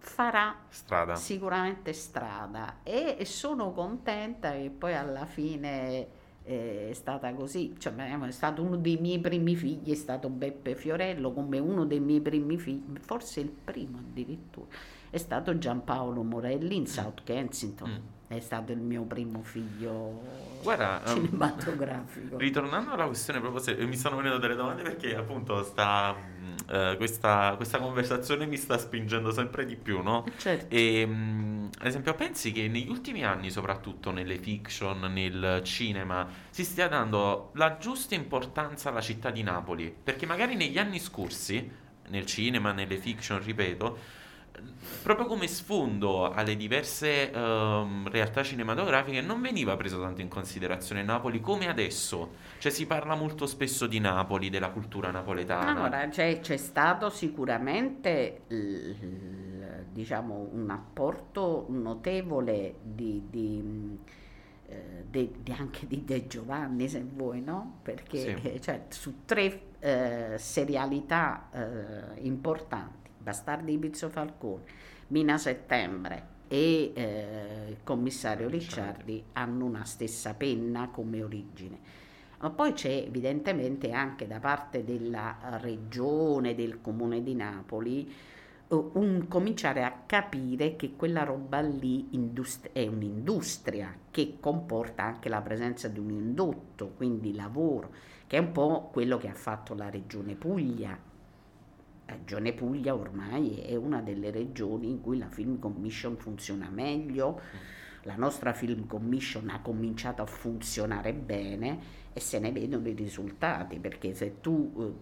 farà strada. sicuramente strada. E, e sono contenta che poi alla fine è stata così, cioè, è stato uno dei miei primi figli, è stato Beppe Fiorello come uno dei miei primi figli, forse il primo addirittura, è stato Giampaolo Morelli in South Kensington. Mm è stato il mio primo figlio Guarda, ehm, cinematografico. Ritornando alla questione proprio se, mi stanno venendo delle domande perché appunto sta, uh, questa, questa, conversazione mi sta spingendo sempre di più, no? Certo. E, um, ad esempio pensi che negli ultimi anni, soprattutto nelle fiction, nel cinema, si stia dando la giusta importanza alla città di Napoli? Perché magari negli anni scorsi, nel cinema, nelle fiction, ripeto, proprio come sfondo alle diverse um, realtà cinematografiche non veniva preso tanto in considerazione Napoli come adesso. Cioè si parla molto spesso di Napoli, della cultura napoletana. Allora, c'è, c'è stato sicuramente diciamo, un apporto notevole di, di, eh, de, de, anche di De Giovanni, se vuoi, no? Perché sì. eh, cioè, su tre eh, serialità eh, importanti Bastardi di Pizzo Falcone, Mina Settembre e eh, il commissario Ricciardi hanno una stessa penna come origine. Ma poi c'è evidentemente anche da parte della regione, del comune di Napoli, un cominciare a capire che quella roba lì indust- è un'industria che comporta anche la presenza di un indotto, quindi lavoro, che è un po' quello che ha fatto la regione Puglia. La regione Puglia ormai è una delle regioni in cui la Film Commission funziona meglio, la nostra Film Commission ha cominciato a funzionare bene e se ne vedono i risultati, perché se tu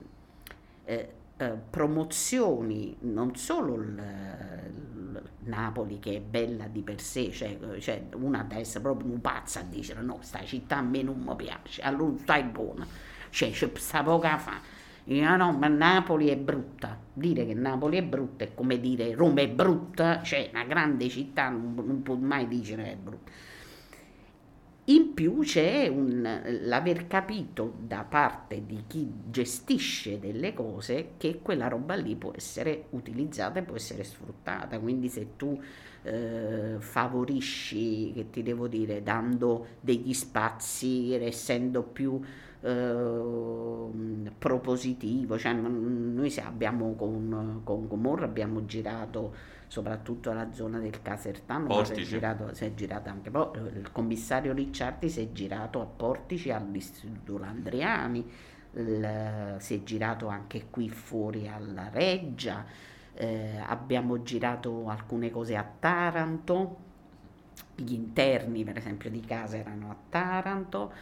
eh, eh eh, promozioni non solo il, il, Napoli che è bella di per sé, cioè, cioè una essere proprio un pazza a dire no, sta città a me non mi piace, allora stai buona, cioè c'è sta poca fa. Io, no, ma Napoli è brutta. Dire che Napoli è brutta è come dire Roma è brutta, cioè una grande città non, non può mai dire che è brutta. In più c'è un, l'aver capito da parte di chi gestisce delle cose che quella roba lì può essere utilizzata e può essere sfruttata. Quindi se tu eh, favorisci, che ti devo dire, dando degli spazi, essendo più eh, propositivo, cioè noi abbiamo con, con Gomorra abbiamo girato soprattutto alla zona del Casertano, ma si è, girato, si è girato anche poi, il commissario Ricciardi si è girato a Portici all'Istituto Landriani, il, si è girato anche qui fuori alla Reggia, eh, abbiamo girato alcune cose a Taranto, gli interni per esempio di casa erano a Taranto,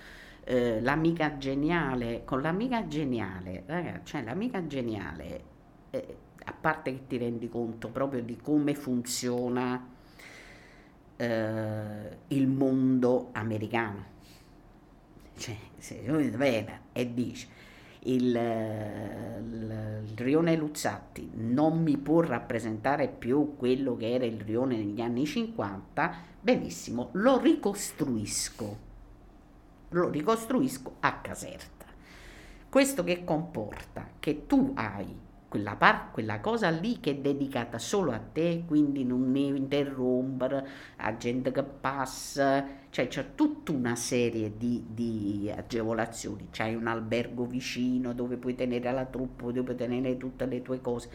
eh, l'amica geniale, con l'amica geniale, ragazzi, cioè l'amica geniale... Eh, a parte che ti rendi conto proprio di come funziona eh, il mondo americano. Cioè, se uno bene e dice il, il, il, rione Luzzatti non mi può rappresentare più quello che era il rione negli anni 50, benissimo, lo ricostruisco, lo ricostruisco a Caserta. Questo che comporta che tu hai quella, par- quella cosa lì che è dedicata solo a te, quindi non ne interrompere, a gente che passa, cioè c'è tutta una serie di, di agevolazioni, c'hai un albergo vicino dove puoi tenere la truppa, dove puoi tenere tutte le tue cose.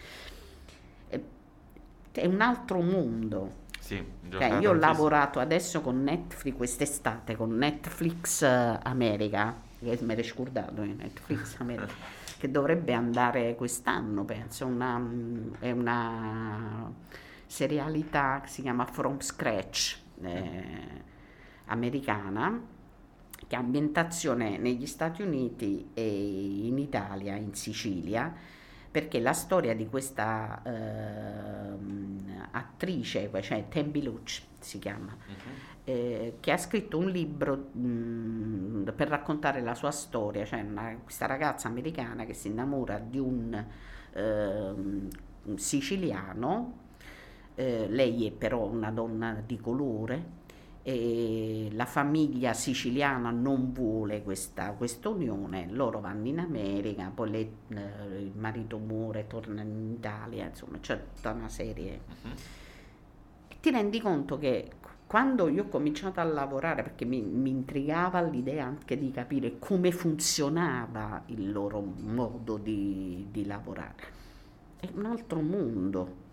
È un altro mondo. Sì, cioè, io ho lavorato adesso con Netflix quest'estate, con Netflix eh, America, che me l'hai scordato, eh, Netflix America che dovrebbe andare quest'anno, penso, una, è una serialità che si chiama From Scratch, eh, americana, che ha ambientazione negli Stati Uniti e in Italia, in Sicilia, perché la storia di questa eh, attrice, cioè Tembi Luce si chiama, uh-huh eh, che ha scritto un libro mh, mm, per raccontare la sua storia, cioè una, questa ragazza americana che si innamora di un eh, siciliano, eh, lei è però una donna di colore, e la famiglia siciliana non vuole questa, unione, loro vanno in America, poi le, eh, il marito muore, torna in Italia, insomma c'è tutta una serie. Uh-huh. Ti rendi conto che quando io ho cominciato a lavorare, perché mi, mi, intrigava l'idea anche di capire come funzionava il loro modo di, di lavorare, è un altro mondo.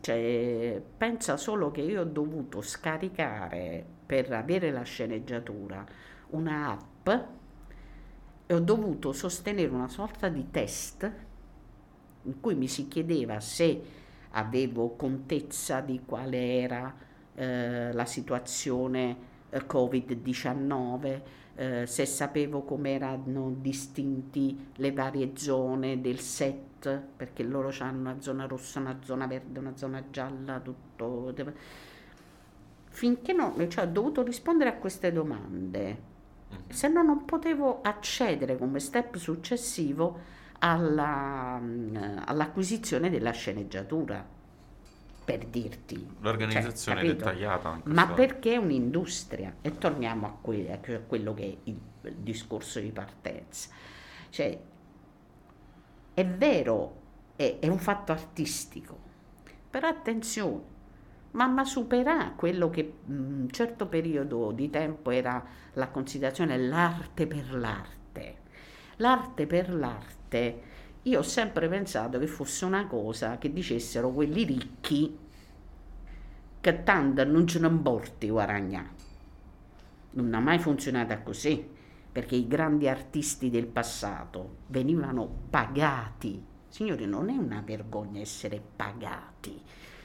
Cioè, pensa solo che io ho dovuto scaricare per avere la sceneggiatura una app e ho dovuto sostenere una sorta di test in cui mi si chiedeva se avevo contezza di quale era eh, la situazione eh, Covid-19, eh, se sapevo come erano distinti le varie zone del set, perché loro hanno una zona rossa, una zona verde, una zona gialla, tutto. Finché no, cioè ho dovuto rispondere a queste domande, mm-hmm. se no non potevo accedere come step successivo alla, mm, all'acquisizione della sceneggiatura per dirti. L'organizzazione cioè, dettagliata. Ma perché è un'industria? E torniamo a, que- a quello che è il, il, discorso di partenza. Cioè, è vero, è, è un fatto artistico, però attenzione, mamma supera quello che in un certo periodo di tempo era la considerazione l'arte per l'arte. L'arte per l'arte io ho sempre pensato che fosse una cosa che dicessero quelli ricchi che tanto non ce ne importi guadagnare. Non ha mai funzionato così, perché i grandi artisti del passato venivano pagati. Signori, non è una vergogna essere pagati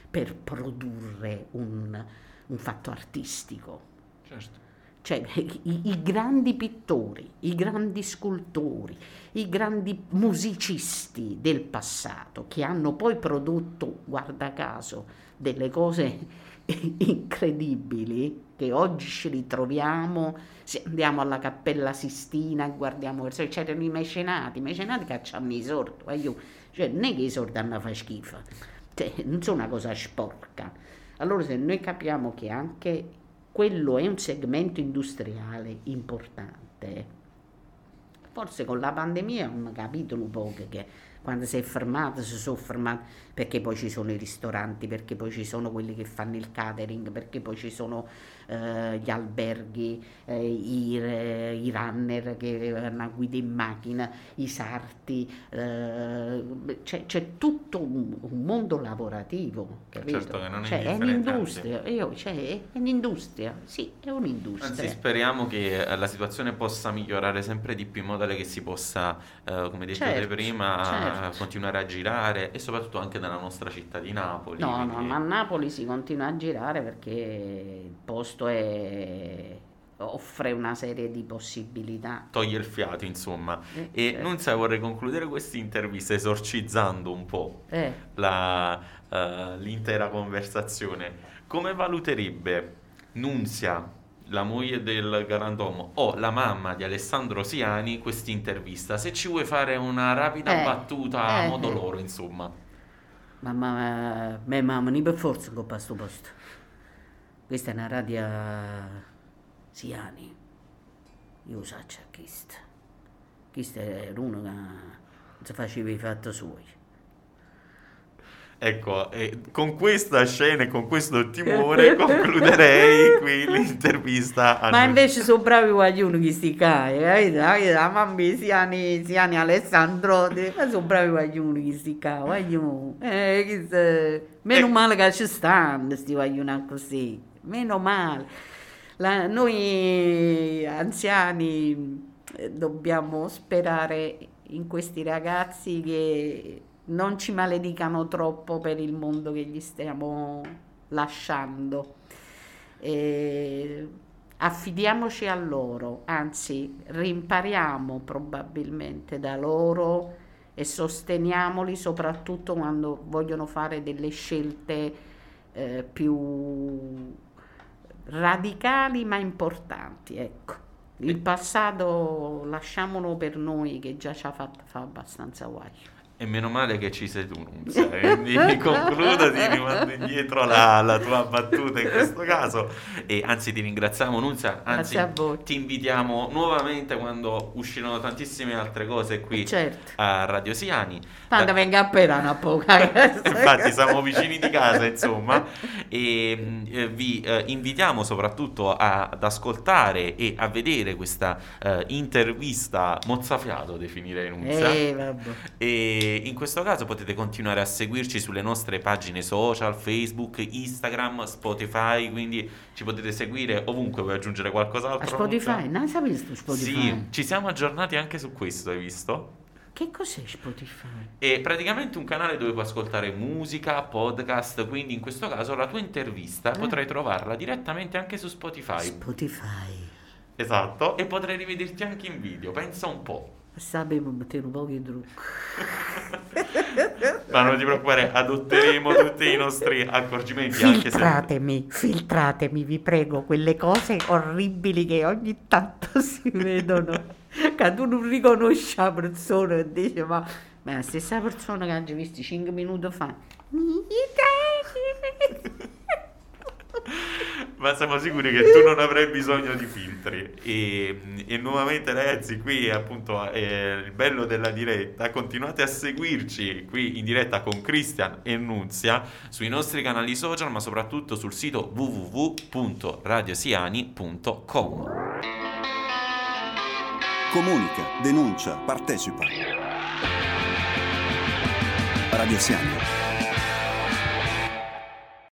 per produrre un, un fatto artistico. Certo. Cioè, i, i, grandi pittori, i grandi scultori, i grandi musicisti del passato che hanno poi prodotto, guarda caso, delle cose incredibili che oggi ci ritroviamo se andiamo alla Cappella Sistina e guardiamo verso c'erano i mecenati, i mecenati hanno i sordi, cioè non è che i sordi hanno fa schifo, cioè, non sono una cosa sporca. Allora se noi capiamo che anche quello è un segmento industriale importante, forse con la pandemia hanno capito un po' che quando si è fermato, si sono fermati, perché poi ci sono i ristoranti, perché poi ci sono quelli che fanno il catering, perché poi ci sono eh, gli alberghi, eh, i, eh, i, runner che hanno guida in macchina, i sarti, eh, c'è, c'è, tutto un, un, mondo lavorativo, capito? Certo che non è, cioè, è un'industria, io, cioè, è un'industria, sì, è un'industria. Anzi, speriamo che la situazione possa migliorare sempre di più in modo che si possa, eh, come detto certo, prima, certo. continuare a girare e soprattutto anche nella nostra città di Napoli. No, quindi... no, ma a Napoli si continua a girare perché il posto posto è, offre una serie di possibilità. Toglie il fiato, insomma. Eh, e certo. non sai, vorrei concludere questa intervista esorcizzando un po' eh. la, uh, l'intera conversazione. Come valuterebbe Nunzia, la moglie del galantomo, o la mamma di Alessandro Siani questa intervista? Se ci vuoi fare una rapida eh. battuta a eh, modo eh. loro, insomma. Mamma, me mamma, non per forza in questo posto. Questa è una radio Siani. Io so c'è questo. Questo è uno che si faceva i fatti suoi. Ecco, e con questa scena e con questo timore concluderei qui l'intervista. Ma noi. invece sono bravi guaglioni questi cani, capito? La mamma Siani, Siani Alessandro, ma sono bravi guaglioni questi cani, guaglioni. Eh. Meno eh. male che ci stanno questi guaglioni così meno male. La, noi anziani eh, dobbiamo sperare in questi ragazzi che non ci maledicano troppo per il mondo che gli stiamo lasciando. E affidiamoci a loro, anzi rimpariamo probabilmente da loro e sosteniamoli soprattutto quando vogliono fare delle scelte eh, più radicali ma importanti, ecco. Il passato lasciamolo per noi che già ci ha fatto fa abbastanza guai. E meno male che ci sei tu, Nunzia. Quindi concludo, ti rimando indietro la, la, tua battuta in questo caso. E anzi, ti ringraziamo, Nunzia. Anzi, ti invitiamo nuovamente quando usciranno tantissime altre cose qui certo. a Radio Siani. Tanto da... venga appena una poca. Infatti, siamo vicini di casa, insomma. E eh, vi eh, invitiamo soprattutto a, ad ascoltare e a vedere questa eh, intervista mozzafiato, definirei Nunzia. Eh, vabbè. E in questo caso potete continuare a seguirci sulle nostre pagine social, Facebook, Instagram, Spotify, quindi ci potete seguire ovunque, vuoi aggiungere qualcos'altro? A Spotify, non hai visto Spotify? Sì, ci siamo aggiornati anche su questo, hai visto? Che cos'è Spotify? È praticamente un canale dove puoi ascoltare musica, podcast, quindi in questo caso la tua intervista eh. potrai trovarla direttamente anche su Spotify. Spotify. Esatto, e potrai rivederti anche in video, pensa un po'. Sapevo mettere un po' di trucco. Ma non ti preoccupare, adotteremo tutti i nostri accorgimenti. Filtratemi, anche se... filtratemi, vi prego, quelle cose orribili che ogni tanto si vedono. che tu non riconosci la persona e dici, ma, ma la stessa persona che hai visto 5 minuti fa. Ma siamo sicuri che tu non avrai bisogno di filtri. E, e nuovamente ragazzi qui appunto è il bello della diretta. Continuate a seguirci qui in diretta con Christian e Nunzia sui nostri canali social ma soprattutto sul sito www.radiosiani.com comunica, denuncia, partecipa. Radio Siani.